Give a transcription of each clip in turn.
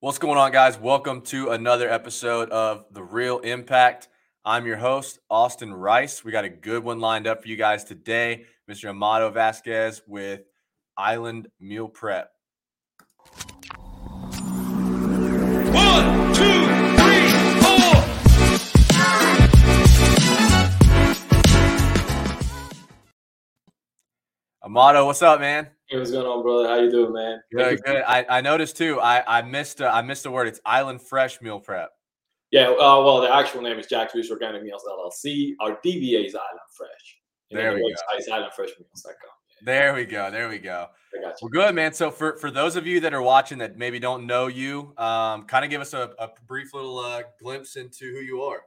What's going on, guys? Welcome to another episode of The Real Impact. I'm your host, Austin Rice. We got a good one lined up for you guys today. Mr. Amado Vazquez with Island Meal Prep. One, two, three, four. Amado, what's up, man? Hey, what's going on, brother? How you doing, man? Good, good. I, I noticed too. I, I missed uh, I missed a word. It's Island Fresh Meal Prep. Yeah, uh, well, the actual name is Jack Fish Organic Meals LLC. Our DBA is Island Fresh. And There we go. is islandfreshmeals.com. There we go. There we go. I got you. Well, good, man. So for for those of you that are watching that maybe don't know you, um, kind of give us a, a brief little uh, glimpse into who you are.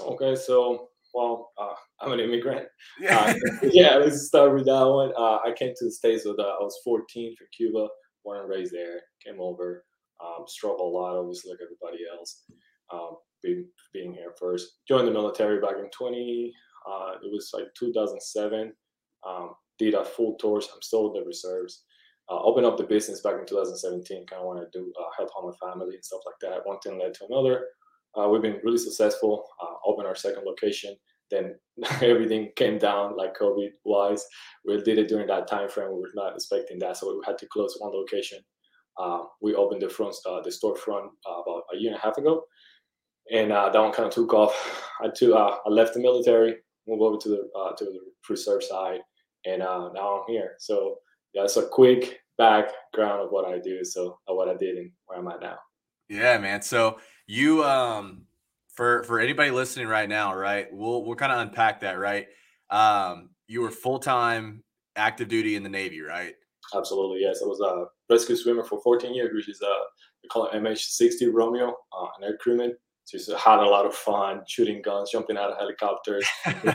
Okay, so, well, uh, I'm an immigrant. Yeah. Uh, yeah, let's start with that one. Uh, I came to the States with, uh, I was 14 from Cuba, born and raised there. Came over, um, struggled a lot, obviously, like everybody else. Um, being, being here first. Joined the military back in 20, uh, it was like 2007. Um, did a full tours. I'm still in the reserves. Uh, opened up the business back in 2017. Kind of want to do uh, help out my family and stuff like that. One thing led to another. Uh, we've been really successful. Uh, opened our second location. Then everything came down like COVID wise. We did it during that time frame. We were not expecting that, so we had to close one location. Uh, we opened the front, uh, the storefront uh, about a year and a half ago, and uh, that one kind of took off. I took, uh, I left the military, moved over to the to the reserve side, and now I'm here. So yeah, it's a quick background of what I do. So what I did and where I'm at now. Yeah, man. So you um for for anybody listening right now, right? We'll we'll kind of unpack that, right? Um you were full-time active duty in the Navy, right? Absolutely, yes. I was a rescue swimmer for 14 years, which is uh, we call it MH60 Romeo, uh, an air crewman. So just had a lot of fun shooting guns, jumping out of helicopters, uh,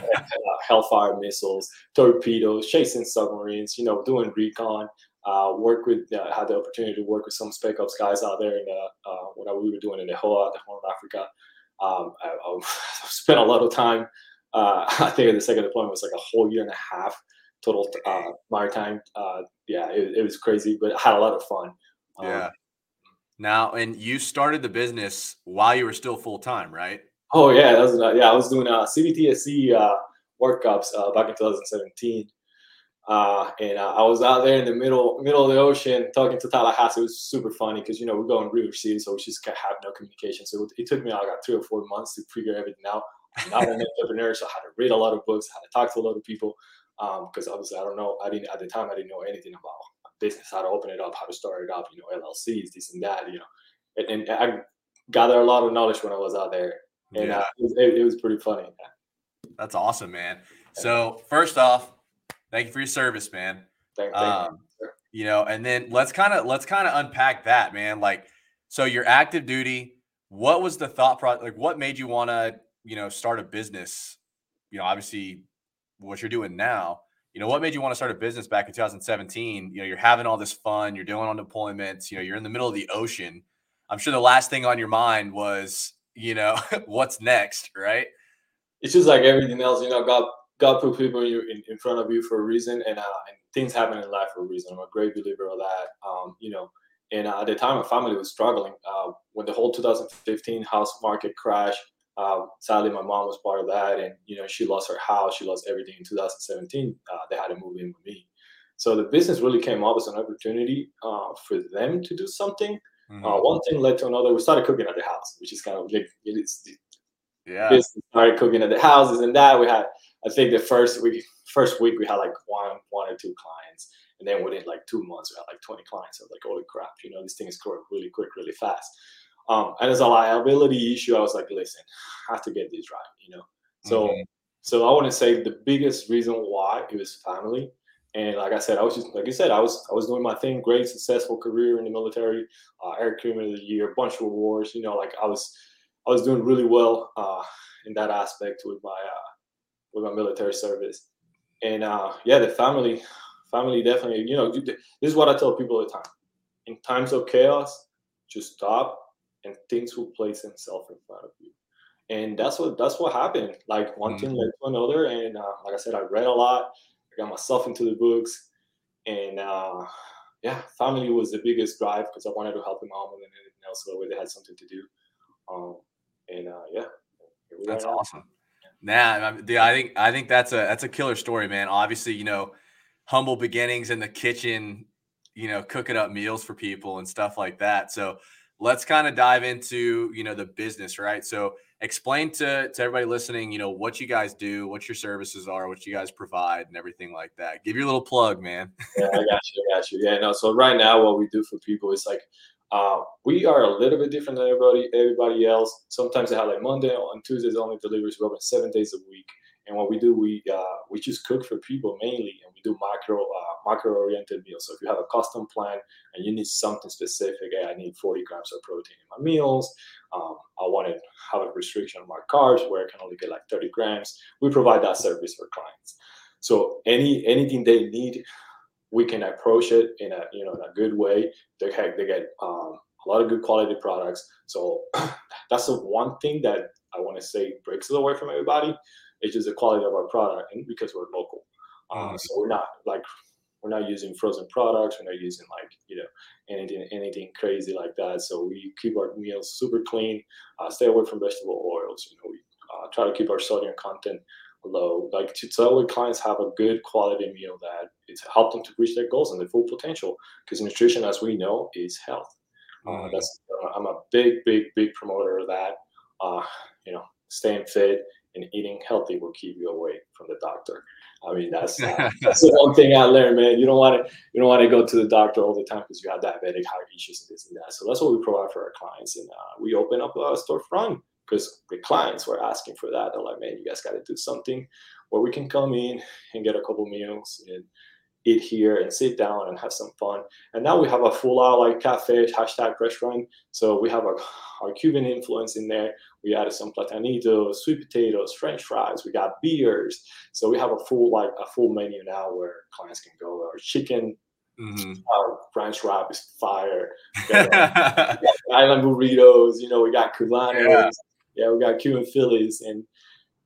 Hellfire missiles, torpedoes, chasing submarines. You know, doing recon. Uh, work with uh, had the opportunity to work with some spec ops guys out there in the uh, what we were doing in the Hoa, the Horn of Africa. Um, I, I spent a lot of time. Uh, I think the second deployment was like a whole year and a half total uh, maritime. Uh, yeah, it, it was crazy, but I had a lot of fun. Um, Yeah. Now, and you started the business while you were still full-time, right? Oh yeah, that was uh, yeah. I was doing uh, CBTSC uh, workups uh, back in 2017, uh, and uh, I was out there in the middle middle of the ocean talking to Tallahassee. It was super funny because you know we're going River City, so we just have no communication. So it, it took me like uh, three or four months to figure everything out. I'm not an entrepreneur, so I had to read a lot of books, I had to talk to a lot of people because obviously I don't know. I didn't at the time. I didn't know anything about business, how to open it up, how to start it up. You know, LLCs, this and that. You know, and, and I gathered a lot of knowledge when I was out there, and Yeah. uh, it, was, it, it was pretty funny. That's awesome, man. So, first off, thank you for your service, man. Thank, thank Um, you. you know and then let's kind of let's kind of unpack that man like so your active duty what was the thought process like what made you want to you know start a business you know obviously what you're doing now you know what made you want to start a business back in 2017 you know you're having all this fun you're doing on deployments you know you're in the middle of the ocean i'm sure the last thing on your mind was you know what's next right It's just like everything else, you know. God, God put people in, you, in, in front of you for a reason, and, uh, and things happen in life for a reason. I'm a great believer of that. Um, you know, and uh, at the time, my family was struggling uh, when the whole 2015 house market crashed. Uh, sadly, my mom was part of that, and you know, she lost her house, she lost everything in 2017. Uh, they had to move in with me, so the business really came up as an opportunity uh, for them to do something. Mhm. Uh, one thing led to another. We started cooking at the house, which is kind of like it is yeah business started cooking at the houses and that we had i think the first week first week we had like one one or two clients and then within like two months we had like 20 clients i was like holy crap you know this thing is growing really quick really fast um, and as a liability issue i was like listen i have to get this right you know so Mhm. so i want to say the biggest reason why it was family and like I said, I was just like you said, I was I was doing my thing, great successful career in the military, uh, air crewman of the year, bunch of awards. You know, like I was I was doing really well uh, in that aspect with my uh, with my military service, and uh, yeah, the family family definitely. You know, this is what I tell people all the time. In times of chaos, just stop, and things will place themselves in front of you. And that's what that's what happened. Like one thing led to another, and uh, like I said, I read a lot. I got myself into the books, and uh, yeah, family was the biggest drive because I wanted to help my mom more than anything meals so that way they had something to do. Um, and uh, yeah, that's awesome. Nah, I think I think that's a that's a killer story, man. Obviously, you know, humble beginnings in the kitchen, you know, cooking up meals for people and stuff like that. So let's kind of dive into you know the business, right? So explain to to everybody listening, you know, what you guys do, what your services are, what you guys provide, and everything like that. Give your little plug, man. yeah, I got you, I got you. Yeah, no. So right now, what we do for people is like uh, we are a little bit different than everybody everybody else. Sometimes they have like Monday on Tuesdays only deliveries. Open seven days a week. And what we do, we uh, we just cook for people mainly, and we do macro uh, macro oriented meals. So if you have a custom plan and you need something specific, hey, I need 40 grams of protein in my meals. Um, I want to have a restriction on my carbs where I can only get like 30 grams. We provide that service for clients. So any anything they need, we can approach it in a you know in a good way. They have, they get um, a lot of good quality products. So that's the one thing that I want to say breaks it away from everybody it's just the quality of our product, and because we're local, um, mm-hmm. so we're not like we're not using frozen products. We're not using like you know anything anything crazy like that. So we keep our meals super clean. Uh, stay away from vegetable oils. You know, we uh, try to keep our sodium content low, like to tell our clients have a good quality meal that it's help them to reach their goals and their full potential. Because nutrition, as we know, is health. Uh, mm-hmm. that's uh, I'm a big, big, big promoter of that. Uh, you know, staying fit and eating healthy will keep you away from the doctor. I mean, that's uh, that's the one thing I learned, man. You don't want to you don't want to go to the doctor all the time because you have diabetic heart issues and this and that. So that's what we provide for our clients, and uh, we open up a storefront because the clients were asking for that. They're like, man, you guys got to do something where we can come in and get a couple meals and eat here and sit down and have some fun. And now we have a full out like cafe hashtag restaurant. So we have our, our Cuban influence in there. We added some platanitos, sweet potatoes, French fries. We got beers. So we have a full like a full menu now where clients can go. Our chicken, mm-hmm. our French wrap is fire. got, island burritos. You know, we got cubanos. Yeah. Yeah, we got Cuban Phillies and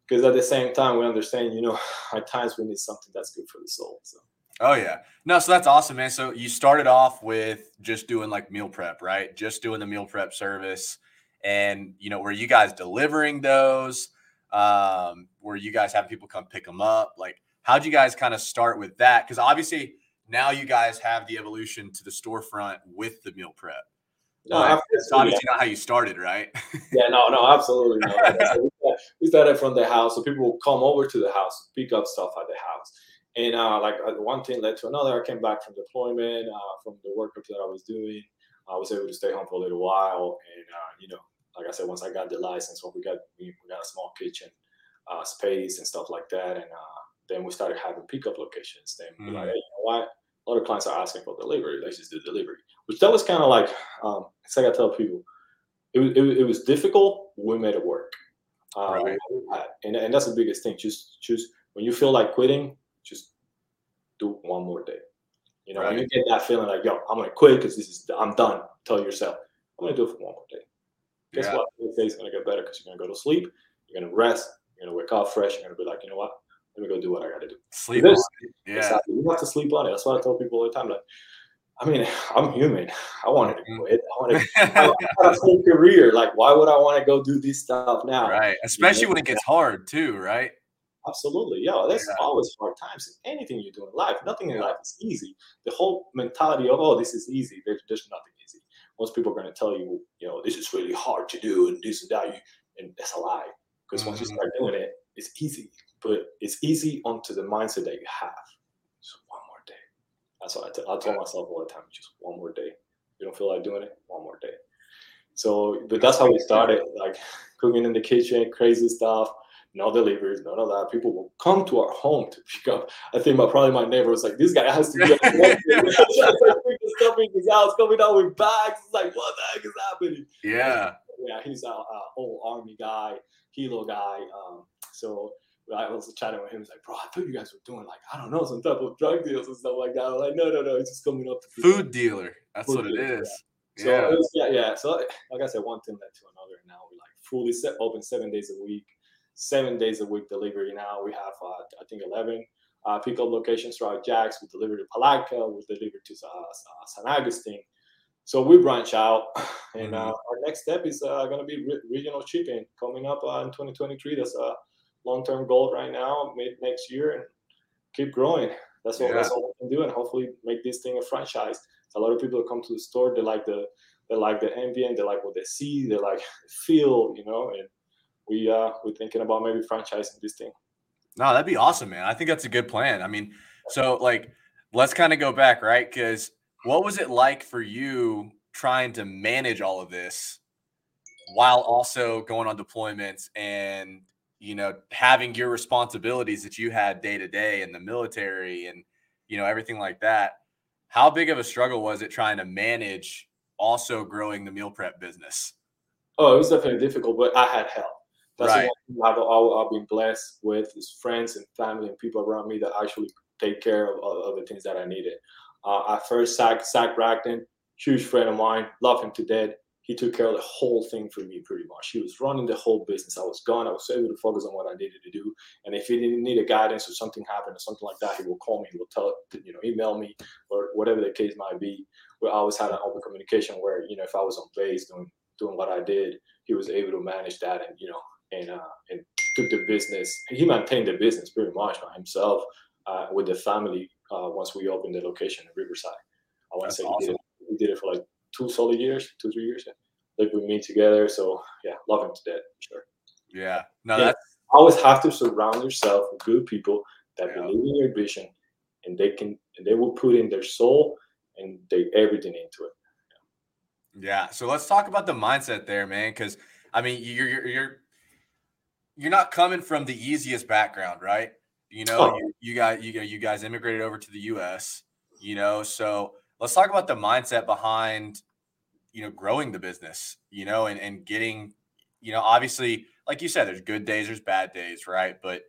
because at the same time we understand, you know, at times we need something that's good for the soul. So Oh yeah. No, so that's awesome, man. So you started off with just doing like meal prep, right? Just doing the meal prep service. And you know, were you guys delivering those? Um, were you guys having people come pick them up? Like, how'd you guys kind of start with that? Because obviously now you guys have the evolution to the storefront with the meal prep. No, it's obviously yeah. not how you started, right? yeah, no, no, absolutely not. we started from the house, so people will come over to the house, pick up stuff at the house and uh, like uh, one thing led to another. I came back from deployment, uh, from the work that I was doing. I was able to stay home for a little while, and uh, you know, like I said, once I got the license, when we got we, we got a small kitchen uh, space and stuff like that, and uh, then we started having pickup locations. Then mm-hmm. like, hey, you know what? A lot of clients are asking for delivery. Let's just do delivery. Which that was kind of like um, it's like I tell people, it, it, it was difficult. We made it work. Right. And, and that's the biggest thing. Just choose when you feel like quitting, just do one more day. You know, right. when you get that feeling like, yo, I'm gonna quit because this is I'm done. Tell yourself, I'm gonna do it for one more day. Guess yeah. what? The day's gonna get better because you're gonna go to sleep, you're gonna rest, you're gonna wake up fresh, you're gonna be like, you know what? Let me go do what I gotta do. Sleep on it. Yeah. Exactly. You have to sleep on it. That's what I tell people all the time. Like, I mean, I'm human. I wanted to mm-hmm. quit. I wanted to have a whole career. Like, why would I want to go do this stuff now? Right. Especially you know? when it gets hard too, right? Absolutely. Yeah, there's yeah. always hard times in anything you do in life. Nothing in life is easy. The whole mentality of, oh, this is easy, there's, there's nothing easy. Most people are going to tell you, you know, this is really hard to do and this and that. You, and that's a lie. Because mm-hmm. once you mm-hmm. start doing it, it's easy. It's easy onto the mindset that you have. Just one more day. That's what I, t- I tell myself all the time. Just one more day. You don't feel like doing it? One more day. So, but that's how we started, like cooking in the kitchen, crazy stuff no deliveries, none of that. People will come to our home to pick up. I think my probably my neighbor was like, "This guy has to be stuff in his house, coming out with bags." It's like, what the heck is happening? Yeah, yeah. He's a, old army guy, helo guy. Um, so I was chatting with him. He's like, "Bro, I thought you guys were doing like I don't know some type of drug deals and stuff like that." I'm like, "No, no, no. He's just coming up to food dealer. That's food what dealer, it is." Yeah. So yeah. Was, yeah, yeah. So like I said, one thing led to another, and now we're like fully set open seven days a week seven days a week delivery now. We have, uh, I think, 11 uh, pickup locations throughout Jax. We deliver to Palatka, we deliver to uh, uh, San Agustin. So we branch out And Mhm. uh, our next step is uh, going to be re- regional shipping coming up uh, in 2023. That's a long-term goal right now, mid next year, and keep growing. That's what that's all we can do, and hopefully make this thing a franchise. A lot of people come to the store, they like the they like the ambient, they like what they see, they like feel, you know, and we uh we're thinking about maybe franchising this thing. No, that'd be awesome, man. I think that's a good plan. I mean, so like, let's kind of go back, right? Because what was it like for you trying to manage all of this while also going on deployments and you know having your responsibilities that you had day to day in the military and you know everything like that? How big of a struggle was it trying to manage also growing the meal prep business? Oh, it was definitely difficult, but I had help. That's Right. one thing I've, I've been blessed with is friends and family and people around me that actually take care of, the things that I needed. Uh, at first, Zach, Zach Bragdon, huge friend of mine, love him to death. He took care of the whole thing for me pretty much. He was running the whole business. I was gone. I was able to focus on what I needed to do. And if he didn't need a guidance or something happened or something like that, he will call me. He will tell, you know, email me or whatever the case might be. We always had an open communication where, you know, if I was on base doing doing what I did, he was able to manage that and you know and uh, and took the business. He maintained the business pretty much by himself uh, with the family uh, once we opened the location in Riverside. I want to say he did, it, he did it for like two solid years, two three years. Lived we meet together, so yeah, love him to death. Sure. Yeah, no, Yeah. Always have to surround yourself with good people that Yeah. believe in your vision, and they can and they will put in their soul and they everything into it. Yeah. So let's talk about the mindset there, man. Because I mean, you're you're you're you're not coming from the easiest background, right? You know, Oh. you, you got you you guys immigrated over to the U.S. You know, so let's talk about the mindset behind you know growing the business. You know, and and getting you know obviously like you said, there's good days, there's bad days, right? But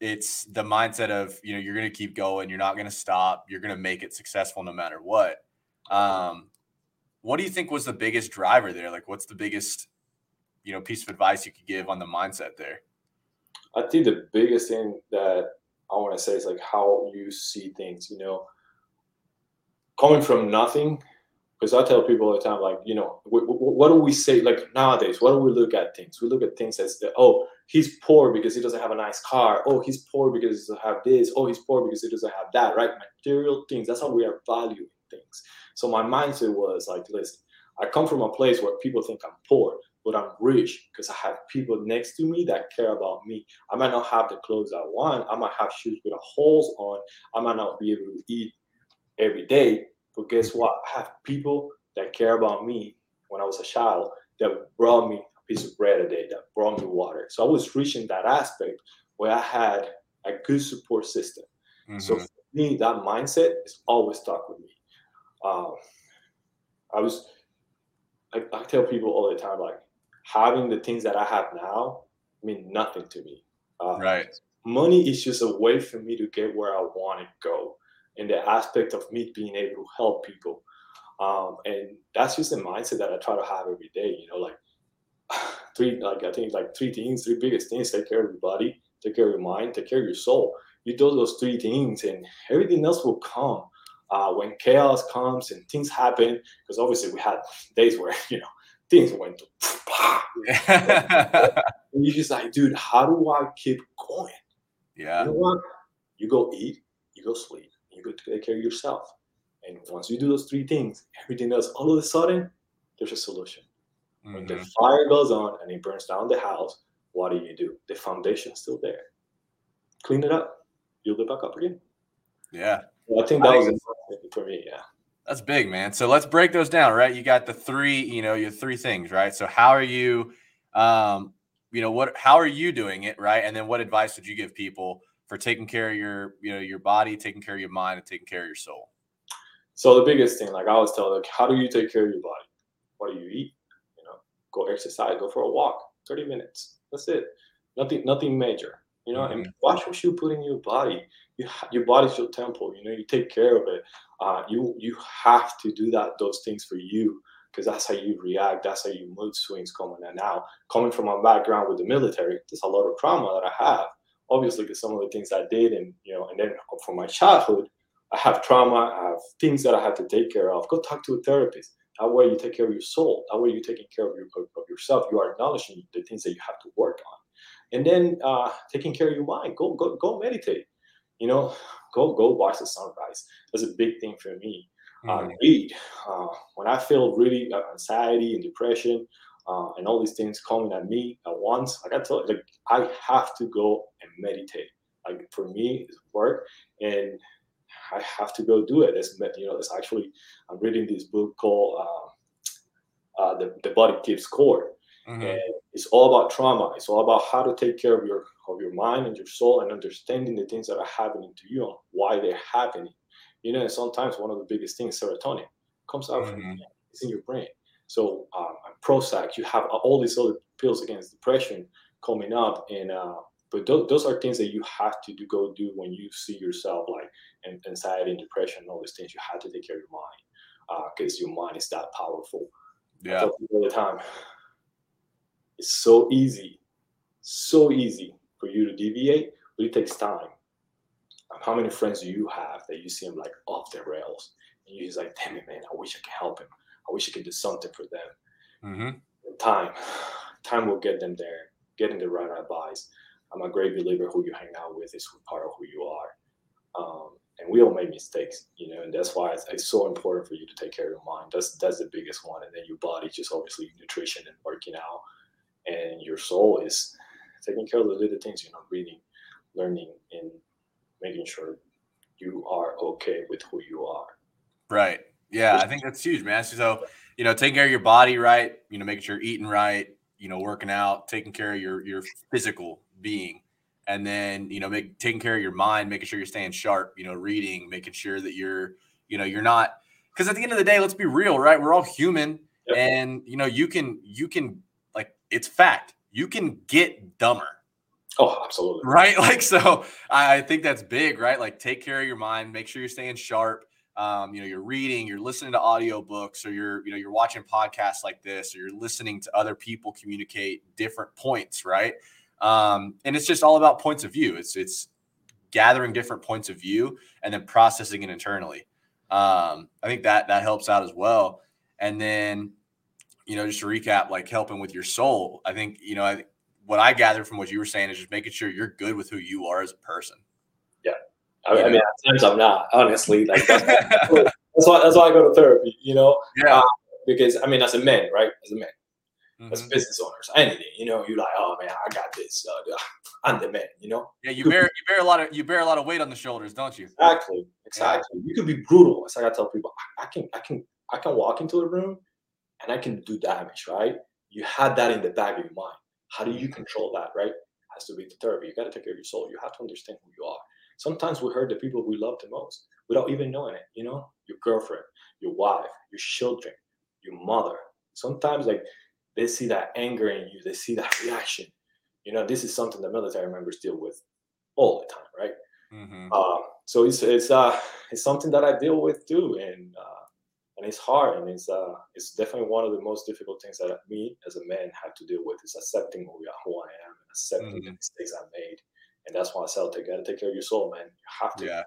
it's the mindset of you know you're going to keep going, you're not going to stop, you're going to make it successful no matter what. Um, what do you think was the biggest driver there? Like, what's the biggest, you know, piece of advice you could give on the mindset there? I think the biggest thing that I want to say is like how you see things, you know, coming from nothing. Because I tell people all the time, like, you know, wh- wh- what do we say? Like nowadays, what do we look at things? We look at things as the, oh, he's poor because he doesn't have a nice car. Oh, he's poor because he doesn't have this. Oh, he's poor because he doesn't have that, right? Material things. That's how we are valuing things. So my mindset was like, listen, I come from a place where people think I'm poor, but I'm rich because I have people next to me that care about me. I might not have the clothes I want. I might have shoes with holes on. I might not be able to eat every day. But guess what? I have people that care about me when I was a child that brought me a piece of bread a day, that brought me water. So I was reaching that aspect where I had a good support system. So Mhm. for me, that mindset is always stuck with me. Um, I was, I, I tell people all the time, like having the things that I have now mean nothing to me. Uh, right. Money is just a way for me to get where I want to go, in the aspect of me being able to help people. Um, and that's just the mindset that I try to have every day. You know, like three, like I think like three things, three biggest things: take care of your body, take care of your mind, take care of your soul. You do those three things, and everything else will come. Uh, when chaos comes and things happen, because obviously we had days where you know things went to, and you're just like, dude, how do I keep going? yeah. You know what? You go eat, you go sleep, you go to take care of yourself. And once you do those three things, everything else, all of a sudden, there's a solution. When the Mhm. fire goes on and it burns down the house, what do you do? The foundation's still there. Clean it up. Build it back up again. Yeah. Well, I think that was important for me. Yeah. That's big, man. So let's break those down, right? You got the three, you know, your three things, right? So how are you, um, you know, what, how are you doing it, right? And then what advice would you give people for taking care of your, you know, your body, taking care of your mind, and taking care of your soul? So the biggest thing, like I always tell, like, how do you take care of your body? What do you eat? You know, go exercise, go for a walk, thirty minutes. That's it. Nothing, nothing major. You know, and watch what you put in your body. You, your body's your temple. You know, you take care of it. Uh, you, you have to do that. Those things for you, because that's how you react. That's how your mood swings coming. And now, coming from my background with the military, there's a lot of trauma that I have. Obviously, because some of the things I did, and you know, and then from my childhood, I have trauma. I have things that I have to take care of. Go talk to a therapist. That way you take care of your soul. That way you're taking care of, your, of yourself. You are acknowledging the things that you have to work on. And then uh, taking care of your mind. Go, go, go meditate. You know, go, go watch the sunrise. That's a big thing for me. Uh, Mhm. read. Uh, when I feel really uh, anxiety and depression uh, and all these things coming at me at once, like I told you, like I have to go and meditate. Like for me, it's work, and I have to go do it. It's you know, it's actually I'm reading this book called uh, uh, the the Body Keeps Score, Mhm. and it's all about trauma. It's all about how to take care of your of your mind and your soul, and understanding the things that are happening to you and why they're happening. You know, and sometimes one of the biggest things, serotonin, comes out from Mhm. it's in your brain. So um, Prozac, you have all these other pills against depression coming up, and uh, but those, those are things that you have to do, go do when you see yourself like anxiety and depression and all these things. You have to take care of your mind because your mind is that powerful. Yeah. all the time, it's so easy, so easy for you to deviate, but it takes time. How many friends do you have that you see them like off the rails, and you're just like, damn it, man, I wish I could help him. I wish I could do something for them. Hmm Time, time will get them there. Getting the right advice. I'm a great believer who you hang out with is part of who you are. Um, and we all make mistakes, you know, and that's why it's, it's so important for you to take care of your mind. That's that's the biggest one, and then your body, just obviously nutrition and working out, and your soul is taking care of the little things, you know, reading, learning, and making sure you are okay with who you are. Right. Yeah, I think that's huge, man. So, you know, taking care of your body right, you know, making sure you're eating right, you know, working out, taking care of your your physical being, and then you know, make taking care of your mind, making sure you're staying sharp, you know, reading, making sure that you're, you know, you're not because at the end of the day, let's be real, right? We're all human, Yep. and you know, you can you can like it's fact, you can get dumber Oh, absolutely. right like so i I think that's big right like take care of your mind make sure you're staying sharp um, you know you're reading you're listening to audiobooks or you're you know you're watching podcasts like this or you're listening to other people communicate different points right? Um, and it's just all about points of view. It's it's gathering different points of view and then processing it internally. Um, i think that that helps out as well. And then you know just to recap like helping with your soul. I think you know I, what I gathered from what you were saying is just making sure you're good with who you are as a person. I, I mean, at times I'm not honestly. Like that's, that's why that's why I go to therapy. You know, Yeah. because I mean, as a man, right? As a man, as Mhm. business owners, anything. You know, you're like, oh man, I got this. Uh, I'm the man. You know, Yeah, you bear you bear a lot of you bear a lot of weight on the shoulders, don't you? exactly, exactly. You could be brutal. It's like I tell people, I, I can, I can, I can walk into a room, and I can do damage. Right? You had that in the back of your mind. How do you control that? Right? It Has to be the therapy. You got to take care of your soul. You have to understand who you are. Sometimes we hurt the people we love the most without even knowing it. You know, your girlfriend, your wife, your children, your mother. Sometimes like they see that anger in you, they see that reaction. You know, this is something that military members deal with all the time, right? Mm-hmm. Uh, so it's it's uh it's something that I deal with too, and uh, and it's hard, and it's uh it's definitely one of the most difficult things that me as a man have to deal with is accepting who, we are, who I am and accepting the Mhm. mistakes I made, and that's why I say, "Take, gotta take care of your soul, man. You have to." Yeah.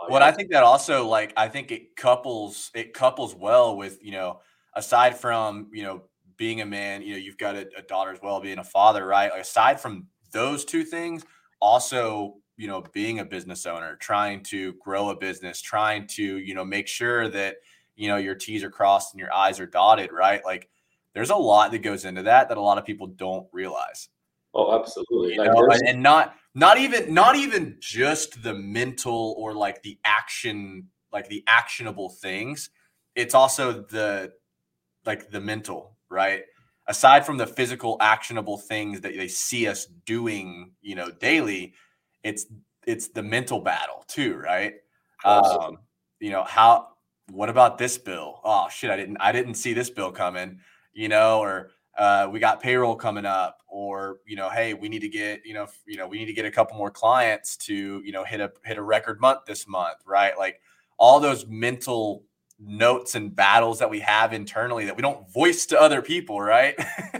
Uh, you What I think that also like I think it couples it couples well with you know aside from you know being a man you know you've got a, a daughter as well being a father right like, aside from those two things also you know being a business owner trying to grow a business trying to you know make sure that you know your t's are crossed and your i's are dotted right like there's a lot that goes into that that a lot of people don't realize Oh, absolutely. you Like, know, and, and not not even not even just the mental or like the action like the actionable things. It's also the like the mental right? Aside from the physical actionable things that they see us doing you know daily it's it's the mental battle too right? Um you know how what about this bill? Oh shit i didn't i didn't see this bill coming you know or uh, we got payroll coming up or you know hey we need to get you know you know we need to get a couple more clients to you know hit a hit a record month this month right like all those mental notes and battles that we have internally that we don't voice to other people right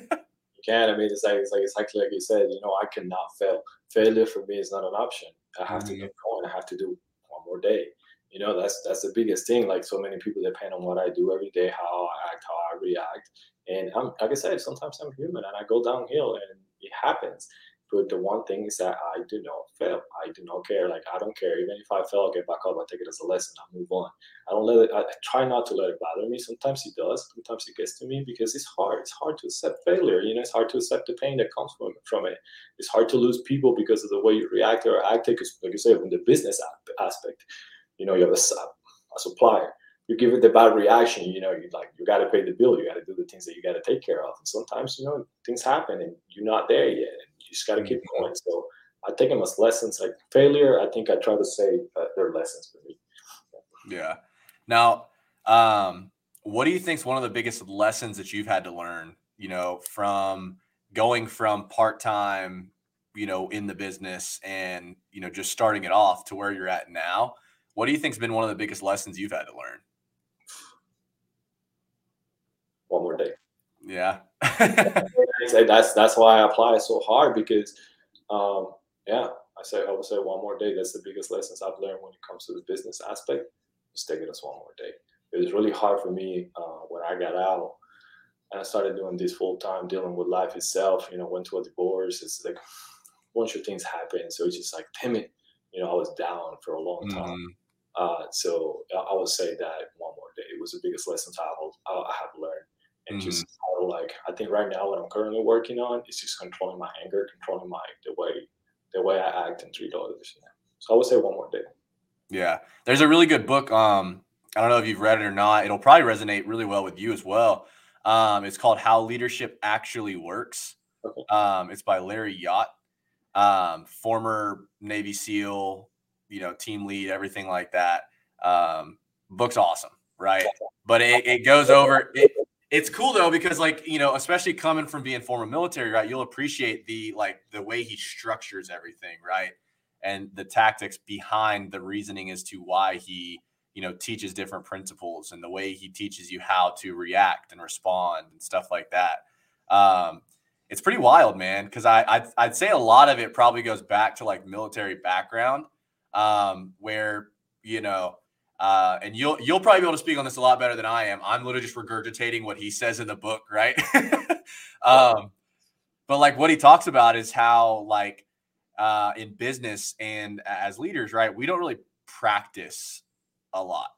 you can. I mean, it's like it's like exactly like you said. You know, I cannot fail. Failure for me is not an option. I have to Mhm. keep going. I have to do one more day. You know, that's that's the biggest thing. Like so many people depend on what I do every day, how I act, how I react. And I'm like I said, sometimes I'm human and I go downhill and it happens. But the one thing is that I do not fail. I do not care. Like I don't care. Even if I fail, I get back up. I take it as a lesson. I move on. I don't let it. I try not to let it bother me. Sometimes it does. Sometimes it gets to me because it's hard. It's hard to accept failure. You know, it's hard to accept the pain that comes from from it. It's hard to lose people because of the way you react or act. Because, like you said, in the business aspect, you know, you have a, a supplier you give it the bad reaction, you know, you like you got to pay the bill, you got to do the things that you got to take care of, and sometimes you know things happen and you're not there yet, and you just got to keep mm-hmm. going. So I take them as lessons. Like failure, I think I try to say uh, they're lessons for me. Yeah. Now, um, what do you think is one of the biggest lessons that you've had to learn? You know, from going from part time, you know, in the business and you know just starting it off to where you're at now. What do you think's been one of the biggest lessons you've had to learn? One more day. Yeah. that's that's why I apply so hard because, um, yeah, I say I would say one more day. That's the biggest lessons I've learned when it comes to the business aspect. Just take it as one more day. It was really hard for me uh, when I got out and I started doing this full time, dealing with life itself. You know, went to a divorce. It's like a bunch of things happen. so it's just like, damn it. You know, I was down for a long time. Mm. Uh, so I would say that one more day It was the biggest lessons I I have learned and mm-hmm. just how like I think right now what I'm currently working on is just controlling my anger, controlling my the way the way I act and treat others. So I would say one more day. Yeah, there's a really good book. Um, I don't know if you've read it or not. It'll probably resonate really well with you as well. Um, it's called How Leadership Actually Works. Okay. Um, it's by Larry Yatch, um, former Navy SEAL, you know, team lead, everything like that. Um, book's awesome, right? But it, it goes over it, it's cool though because like you know especially coming from being former military right you'll appreciate the like the way he structures everything right? And the tactics behind the reasoning as to why he you know teaches different principles and the way he teaches you how to react and respond and stuff like that. Um it's pretty wild man because I I'd, I'd say a lot of it probably goes back to like military background um where you know uh, and you'll you'll probably be able to speak on this a lot better than I am. I'm literally just regurgitating what he says in the book, right? um, but like what he talks about is how like uh, in business and as leaders, right? We don't really practice a lot,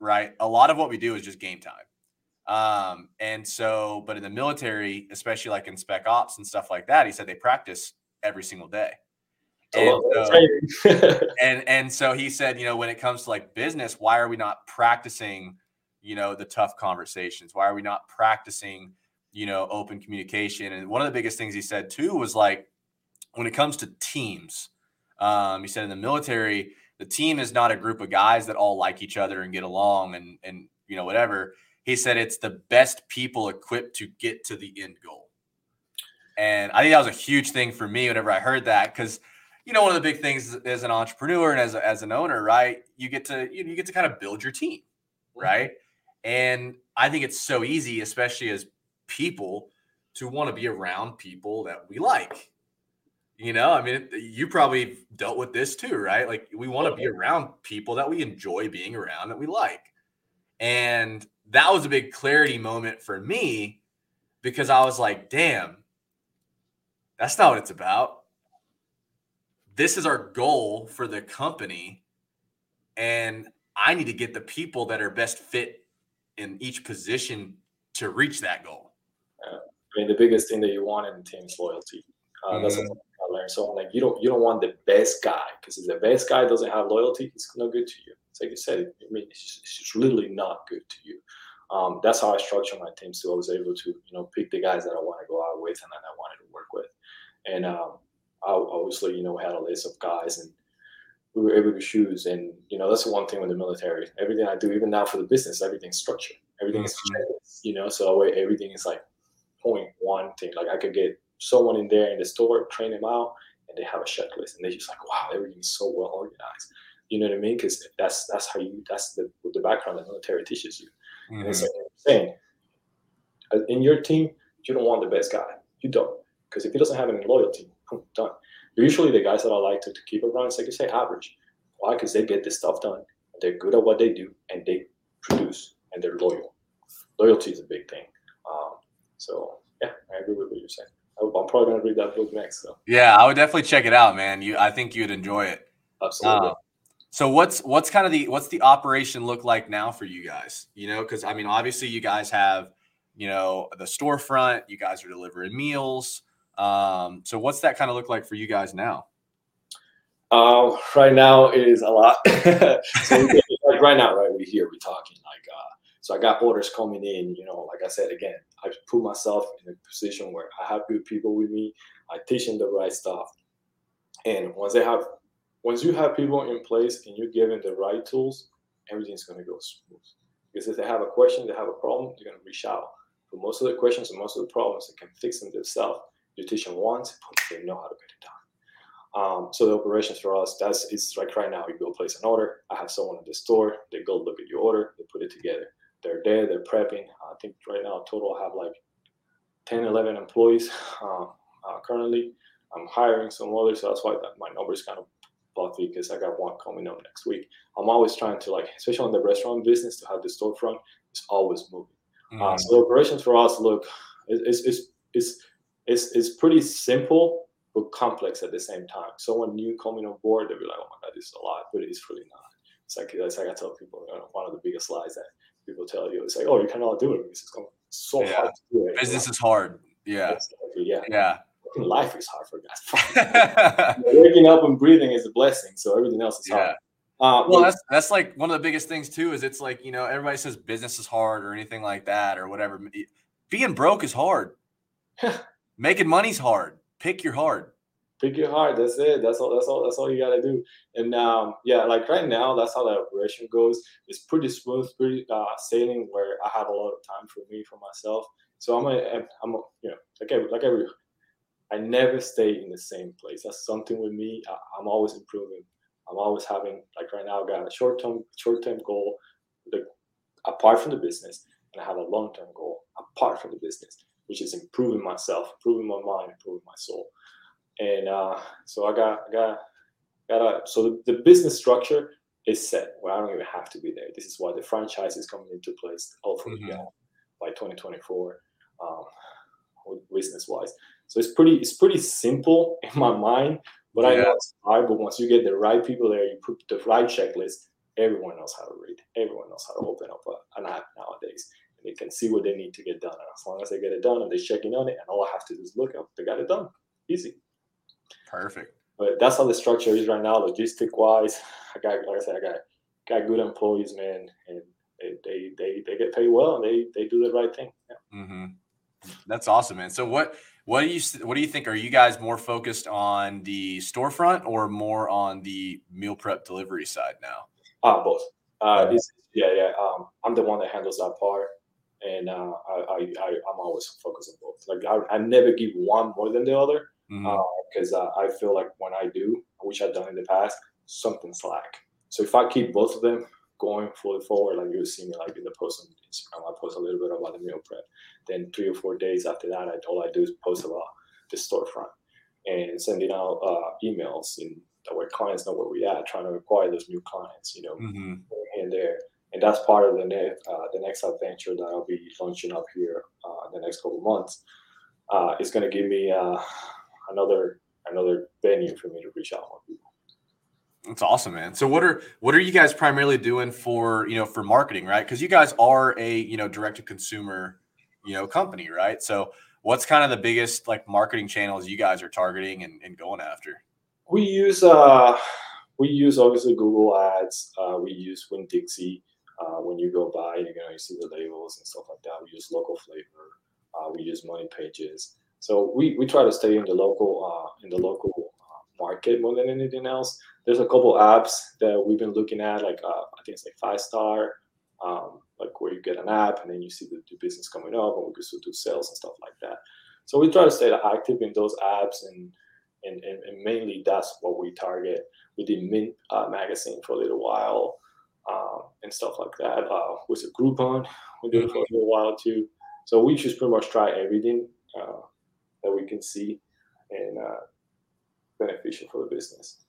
right? A lot of what we do is just game time. Um, and so, but in the military, especially like in spec ops and stuff like that, he said they practice every single day. And, so, and and so he said, you know, when it comes to like business, why are we not practicing, you know, the tough conversations? Why are we not practicing, you know, open communication? And one of the biggest things he said too was like, when it comes to teams, um, he said in the military, the team is not a group of guys that all like each other and get along and and you know whatever. He said it's the best people equipped to get to the end goal. And I think that was a huge thing for me whenever I heard that because you know, one of the big things as an entrepreneur and as, a, as an owner, right? You get to you, you get to kind of build your team, mm-hmm. right? And I think it's so easy, especially as people, to want to be around people that we like. You know, I mean, you probably dealt with this too, right? Like we want to be around people that we enjoy being around that we like. And that was a big clarity moment for me because I was like, damn, that's not what it's about this is our goal for the company and i need to get the people that are best fit in each position to reach that goal i mean the biggest thing that you want in a team is loyalty uh, mm-hmm. that's what i learned so like you don't you don't want the best guy because if the best guy doesn't have loyalty it's no good to you it's like you said i mean it's just, it's just literally not good to you um, that's how I structure my team. So I was able to, you know, pick the guys that I want to go out with and that I wanted to work with. And um, I obviously, you know, had a list of guys and we were able to choose. And, you know, that's the one thing with the military. Everything I do, even now for the business, everything's structured. Everything mm-hmm. is you know, so everything is like point one thing. Like I could get someone in there in the store, train them out, and they have a checklist. And they're just like, wow, everything's so well organized. You know what I mean? Because that's that's how you that's the the background the military teaches you. Mm-hmm. And it's like I'm saying, uh, in your team, you don't want the best guy. You don't, because if he doesn't have any loyalty, done. Usually the guys that I like to, to keep around, it's like you say, average. Why? Because they get this stuff done. they're good at what they do and they produce and they're loyal. Loyalty is a big thing. Um, so yeah, I agree with what you're saying. I- I'm probably gonna read that book next. So Yeah, I would definitely check it out, man. You, I think you'd enjoy it. absolutely. Um, so what's what's kind of the what's the operation look like now for you guys? You know, because I mean, obviously you guys have you know the storefront. You guys are delivering meals. Um, so what's that kind of look like for you guys now? Uh, right now it is a lot. like right now, right, we here, we're talking like, uh, so I got orders coming in, you know, like I said, again, I put myself in a position where I have good people with me. I teach them the right stuff. And once they have, once you have people in place and you're given the right tools, everything's going to go smooth. Because if they have a question, they have a problem, they're going to reach out. For most of the questions and most of the problems, they can fix them themselves. Them once, they know how to get it done. Um, so the operations for us, that's it's like right now, you go place an order. I have someone at the store. They go look at your order. They put it together. They're there. They're prepping. I think right now total I have like 10, 11 employees uh, uh, currently. I'm hiring some others, so that's why that, my number is kind of fluffy because I got one coming up next week. I'm always trying to like, especially on the restaurant business, to have the storefront is always moving. Uh, Mhm. so the operations for us look, it's, it's, it's, is is is pretty simple but complex at the same time. Someone new coming on board, they'll be like, "Oh my god, this is a lot," but it's really not. It's like that's like I tell people. You know, one of the biggest lies that people tell you it's like, "Oh, you cannot do it it's so Yeah. hard to do it." Business is hard. Yeah, yeah. yeah. Life is hard for guys. Waking up and breathing is a blessing, so everything else is yeah. hard. Uh, Well, that's that's like one of the biggest things too. Is it's like you know everybody says business is hard or anything like that or whatever. Being broke is hard. Making money's hard. Pick your hard. pick your heart. That's it. That's all. That's all. That's all you gotta do. And um, yeah, like right now, that's how the operation goes. It's pretty smooth, pretty uh, sailing. Where I have a lot of time for me, for myself. So I'm a, I'm a, you know, like every, like every, I never stay in the same place. That's something with me. I, I'm always improving. I'm always having like right now, I got a short term, short term goal, like apart from the business, and I have a long term goal apart from the business, which is improving myself, improving my mind, improving my soul and uh, so I got I got got a so the, the business structure is set where I don't even have to be there. This is why the franchise is coming into place hopefully Mhm. yeah, by 2024, um, business wise. So it's pretty it's pretty simple in my mind, but I know it's hard. But once you get the right people there, you put the right checklist. Everyone knows how to read. Everyone knows how to open up an app nowadays. They can see what they need to get done. And as long as they get it done and they're checking on it, and all I have to do is look up, they got it done. Easy. Perfect. But that's how the structure is right now, logistic wise. I got, like I said, I got got good employees, man, and they they they, they get paid well and they they do the right thing. Yeah. hmm That's awesome, man. So what what do you what do you think? Are you guys more focused on the storefront or more on the meal prep delivery side now? Ah, both. Uh, Yeah. yeah, yeah. Um, I'm the one that handles that part, and uh, I, I, I'm always focused on both. Like I, I never give one more than the other because uh, I feel like when I do, which I've done in the past, something's lack. So if I keep both of them going fully forward, like you'll see me like in the post on Instagram, I post a little bit about the meal prep. Then three or four days after that, I all I do is post about the storefront and sending out uh, emails and that way clients know where we at, trying to acquire those new clients, you know, Mhm. and there. And that's part of the next uh, the next adventure that I'll be launching up here uh, in the next couple months. Uh, it's going to give me uh, another another venue for me to reach out more people. That's awesome, man. So what are what are you guys primarily doing for you know for marketing, right? Because you guys are a you know direct to consumer you know company, right? So what's kind of the biggest like marketing channels you guys are targeting and, and going after? We use uh, we use obviously Google Ads. Uh, we use Winn-Dixie. Uh, when you go by, you know, you see the labels and stuff like that. We use local flavor. Uh, we use money pages. So we, we try to stay in the local uh, in the local uh, market more than anything else. There's a couple apps that we've been looking at, like uh, I think it's like Five Star, um, like where you get an app and then you see the, the business coming up, and we can still do sales and stuff like that. So we try to stay active in those apps, and and, and, and mainly that's what we target. We did Mint uh, magazine for a little while um, and stuff like that. Uh, with a Groupon, we did it for a little while too. So we just pretty much try everything uh, that we can see and uh, beneficial for the business.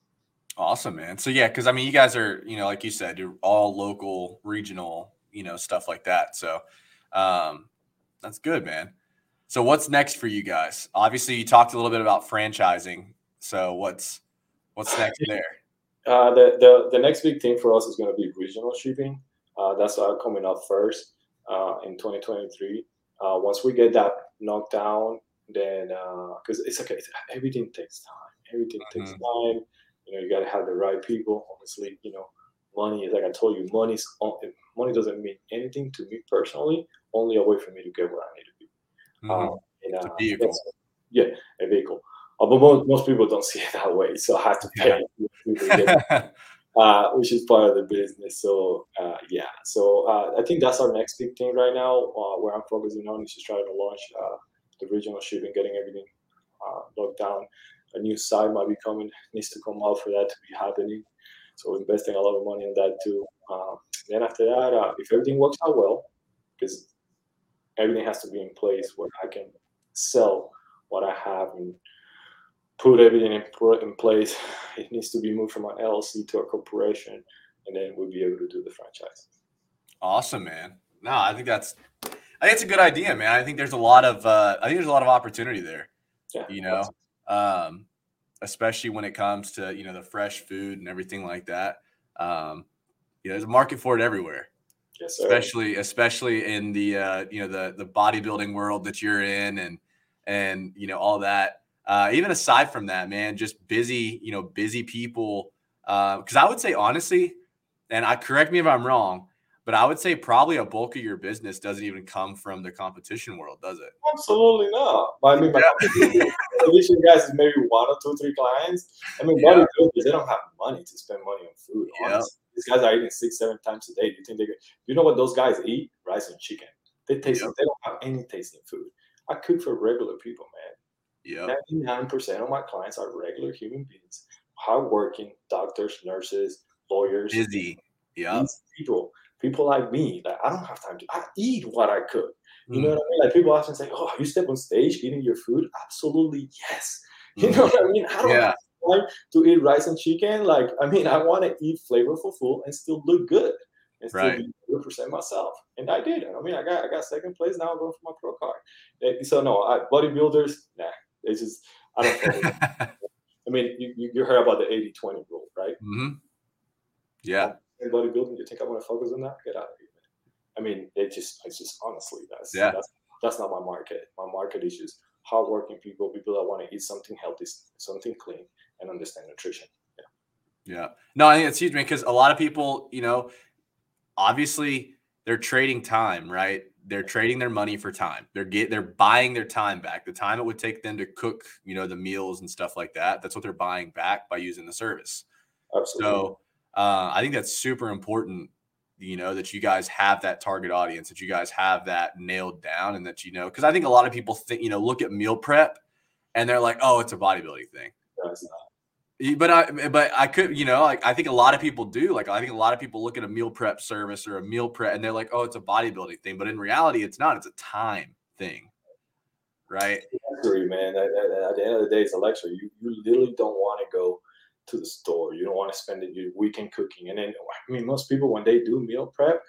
Awesome, man. So yeah, because I mean, you guys are, you know, like you said, you're all local, regional, you know, stuff like that. So um, that's good, man. So what's next for you guys? Obviously, you talked a little bit about franchising. So what's what's next there? Uh, the, the the next big thing for us is going to be regional shipping. Uh, that's uh, coming up first uh, in 2023. Uh, once we get that knocked down, then because it's okay, it's, everything takes time. Everything takes Mhm. time. You know, you got to have the right people. Obviously, you know, money is like I told you, money's on- money doesn't mean anything to me personally. Only a way for me to get where I need to be. Mhm. Um, and, It's a uh, vehicle. Yeah, a vehicle. But most, most people don't see it that way, so I have to pay. get uh, which is part of the business. So uh, yeah, so uh, I think that's our next big thing right now. Uh, where I'm focusing on is just trying to launch uh, the regional shipping, getting everything uh, locked down. A new site might be coming, needs to come out for that to be happening. So we're investing a lot of money in that too. Um, then after that, uh, if everything works out well, because everything has to be in place where I can sell what I have and put everything in, in place. It needs to be moved from an LLC to a corporation, and then we'll be able to do the franchise. Awesome, man. No, I think that's I think it's a good idea, man. I think there's a lot of uh, I think there's a lot of opportunity there. Yeah, You know, um, especially when it comes to you know the fresh food and everything like that. Um, you know, there's a market for it everywhere. yes, sir. especially especially in the uh, you know the the bodybuilding world that you're in and and you know all that uh, even aside from that man just busy you know busy people because i would say honestly and i correct me if i'm wrong but i would say probably a bulk of your business doesn't even come from the competition world does it Absolutely not. But I mean, my competition guys is maybe one or two, three clients. I mean, Yeah. bodybuilders, they don't have money to spend money on food. Honestly. These guys are eating six, seven times a day. Do you think they could? You know what those guys eat? Rice and chicken. They taste. Yep. They don't have any tasting food. I cook for regular people, man. Yeah Ninety-nine percent of my clients are regular human beings, hardworking doctors, nurses, lawyers, busy yeah people, people like me. Like I don't have time to. I eat what I cook. You know Mm, what I mean? Like people often say, "Oh, you step on stage eating your food?" Absolutely, yes. You mm. know what I mean? I don't yeah have time to eat rice and chicken. Like I mean, I want to eat flavorful food and still look good and still Right. be 100 percent myself. And I did. I mean, I got I got second place. Now I'm going for my pro card. Eh, So no, I, bodybuilders, nah. It's just I don't. I mean, you, you heard about the 80-20 rule, right? Mm-hmm. yeah In bodybuilding, you think I want to focus on that? Get out of here, man. I mean, it just it's just honestly that's Yeah. that's that's not my market. My market is just hardworking people, people that want to eat something healthy, something clean, and understand nutrition. Yeah. No, I think it's huge, man, because a lot of people, you know, obviously they're trading time, right? They're trading their money for time. They're get they're buying their time back. The time it would take them to cook, you know, the meals and stuff like that. That's what they're buying back by using the service. Absolutely. So uh, I think that's super important, you know, that you guys have that target audience, that you guys have that nailed down, and that you know, because I think a lot of people think, you know, look at meal prep and they're like, oh, it's a bodybuilding thing. That's not- Y- But I, but I could, you know, like I think a lot of people do. Like I think a lot of people look at a meal prep service or a meal prep, and they're like, "Oh, it's a bodybuilding thing," but in reality, it's not. It's a time thing, right? luxury, man. At, at- at the end of the day, it's a luxury. You you literally don't want to go to the store. You don't want to spend your weekend cooking. And then I mean, most people when they do meal prep,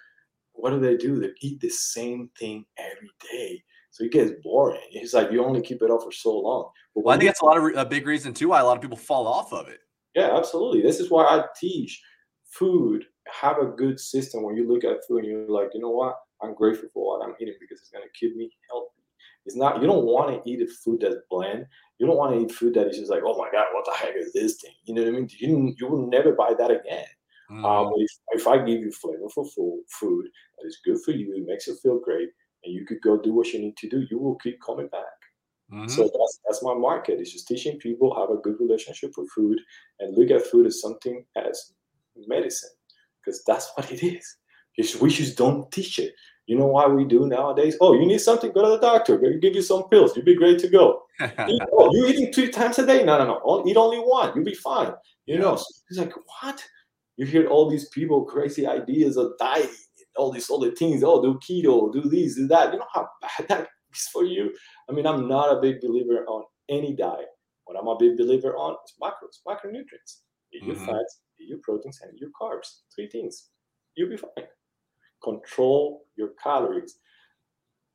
what do they do? They eat the same thing every day. So it gets boring. It's like you only keep it up for so long. But Well, I think that's a lot of re- a big reason too why a lot of people fall off of it. Yeah, absolutely. This is why I teach food. Have a good system when you look at food and you're like, you know what? I'm grateful for what I'm eating because it's gonna keep me healthy. It's not you don't want to eat a food that's bland. You don't want to eat food that is just like, oh my god, what the heck is this thing? You know what I mean? You you will never buy that again. Mm, Um, if, if I give you flavorful food, food that is good for you, it makes you feel great, and you could go do what you need to do, you will keep coming back. mhm. So that's that's my market. It's just teaching people have a good relationship with food and look at food as something as medicine, because that's what it is. Just, we just don't teach it. You know why we do nowadays? Oh, you need something? Go to the doctor. They'll give you some pills. You'll be great to go. Oh, you're eating three times a day? No, no, no. Oh, Eat only one. You'll be fine. You know, Yeah. so it's like what? You hear all these people crazy ideas of dieting, all these other things. Oh, do keto, do this, do that. You know how bad that is for you. I mean, I'm not a big believer on any diet. What I'm a big believer on is macros, macronutrients. eat your Mhm. fats, eat your proteins, and eat your carbs. Three things. You'll be fine. Control your calories.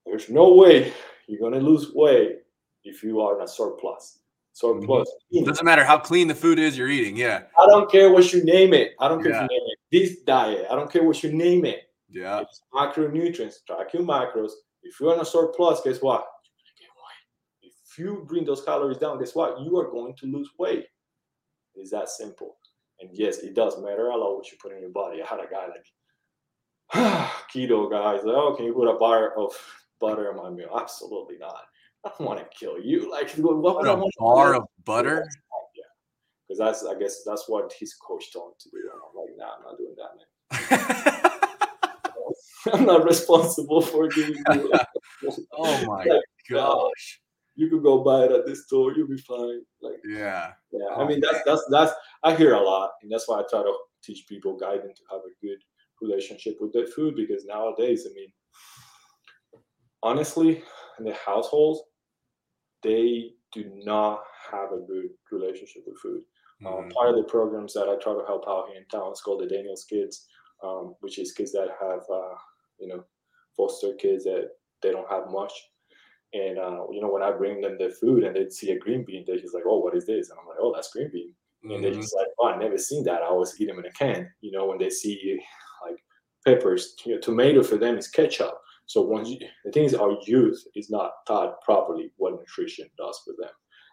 There's no way you're gonna lose weight if you are in a surplus. Surplus. meaning- Doesn't matter how clean the food is you're eating. Yeah. I don't care what you name it. I don't care Yeah. if you name it this diet. I don't care what you name it. Yeah. It's macronutrients. Track your macros. If you're on a surplus, guess what? You're gonna get weight. If you bring those calories down, guess what? You are going to lose weight. It's that simple. And yes, it does matter a lot what you put in your body. I had a guy like keto guys. Like, oh, can you put a bar of butter in my meal? Absolutely not. I don't want to kill you. Like, what would Put I a want bar of butter. Yeah, because that's I guess that's what his coach told him to do. And I'm like, nah, I'm not doing that, man. I'm not responsible for giving you. oh my Like, gosh. You could go buy it at the store. You'll be fine. Like, Yeah. yeah. Oh, I mean, that's that's that's. I hear a lot, and that's why I try to teach people, guide them to have a good relationship with their food. Because nowadays, I mean, honestly, in the households, they do not have a good relationship with food. Um, Mhm. part of the programs that I try to help out here in town is called the Daniels Kids, um, which is kids that have, uh, you know, foster kids that they don't have much. And, uh, you know, when I bring them their food and they see a green bean, they're just like, oh, what is this? And I'm like, oh, that's green bean. And they're Mhm. just like, oh, I never seen that. I always eat them in a can. You know, when they see like peppers, you know, tomato for them is ketchup. So once you, the thing is, our youth is not taught properly what nutrition does for them.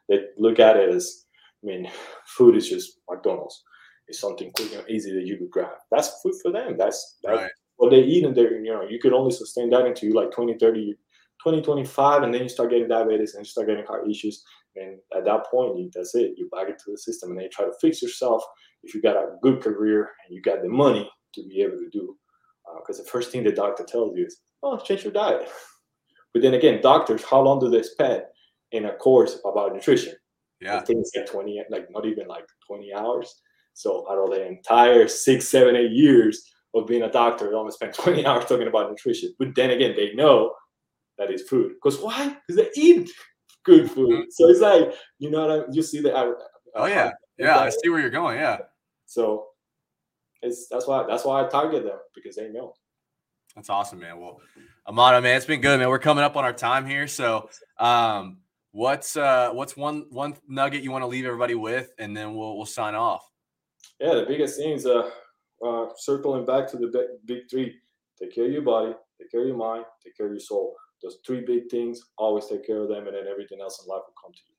They look at it as, I mean, food is just McDonald's. It's something quick and easy that you could grab. That's food for them. That's, that's Right. What they eat. And they're you know, you could only sustain that until you like 20, 30, 20, 25, and then you start getting diabetes and you start getting heart issues. And at that point, you, that's it. You back into the system and then you try to fix yourself if you got a good career and you got the money to be able to do. Uh, because the first thing the doctor tells you is, oh, change your diet. But then again, doctors, how long do they spend in a course about nutrition? Yeah. I think it's like 20, like not even like 20 hours. So out of the entire six, seven, eight years of being a doctor, they only spend 20 hours talking about nutrition. But then again, they know that it's food. Because why? Because they eat good food. So it's like, you know what I you see the uh, Oh yeah. Yeah. I see where you're going. Yeah. So it's that's why that's why I target them because they know. That's awesome, man. Well, Amado, man, it's been good, man. We're coming up on our time here. So um what's uh what's one one nugget you want to leave everybody with and then we'll we'll sign off. Yeah, the biggest thing is uh, uh circling back to the big, big three. Take care of your body, take care of your mind, take care of your soul. Those three big things, always take care of them, and then everything else in life will come to you.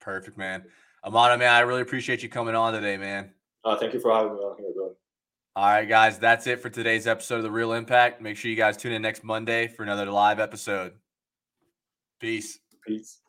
Perfect, man. Amado, man, I really appreciate you coming on today, man. Uh, thank you for having me on here, bro. All right, guys, that's it for today's episode of The Real Impact. Make sure you guys tune in next Monday for another live episode. Peace. Peace.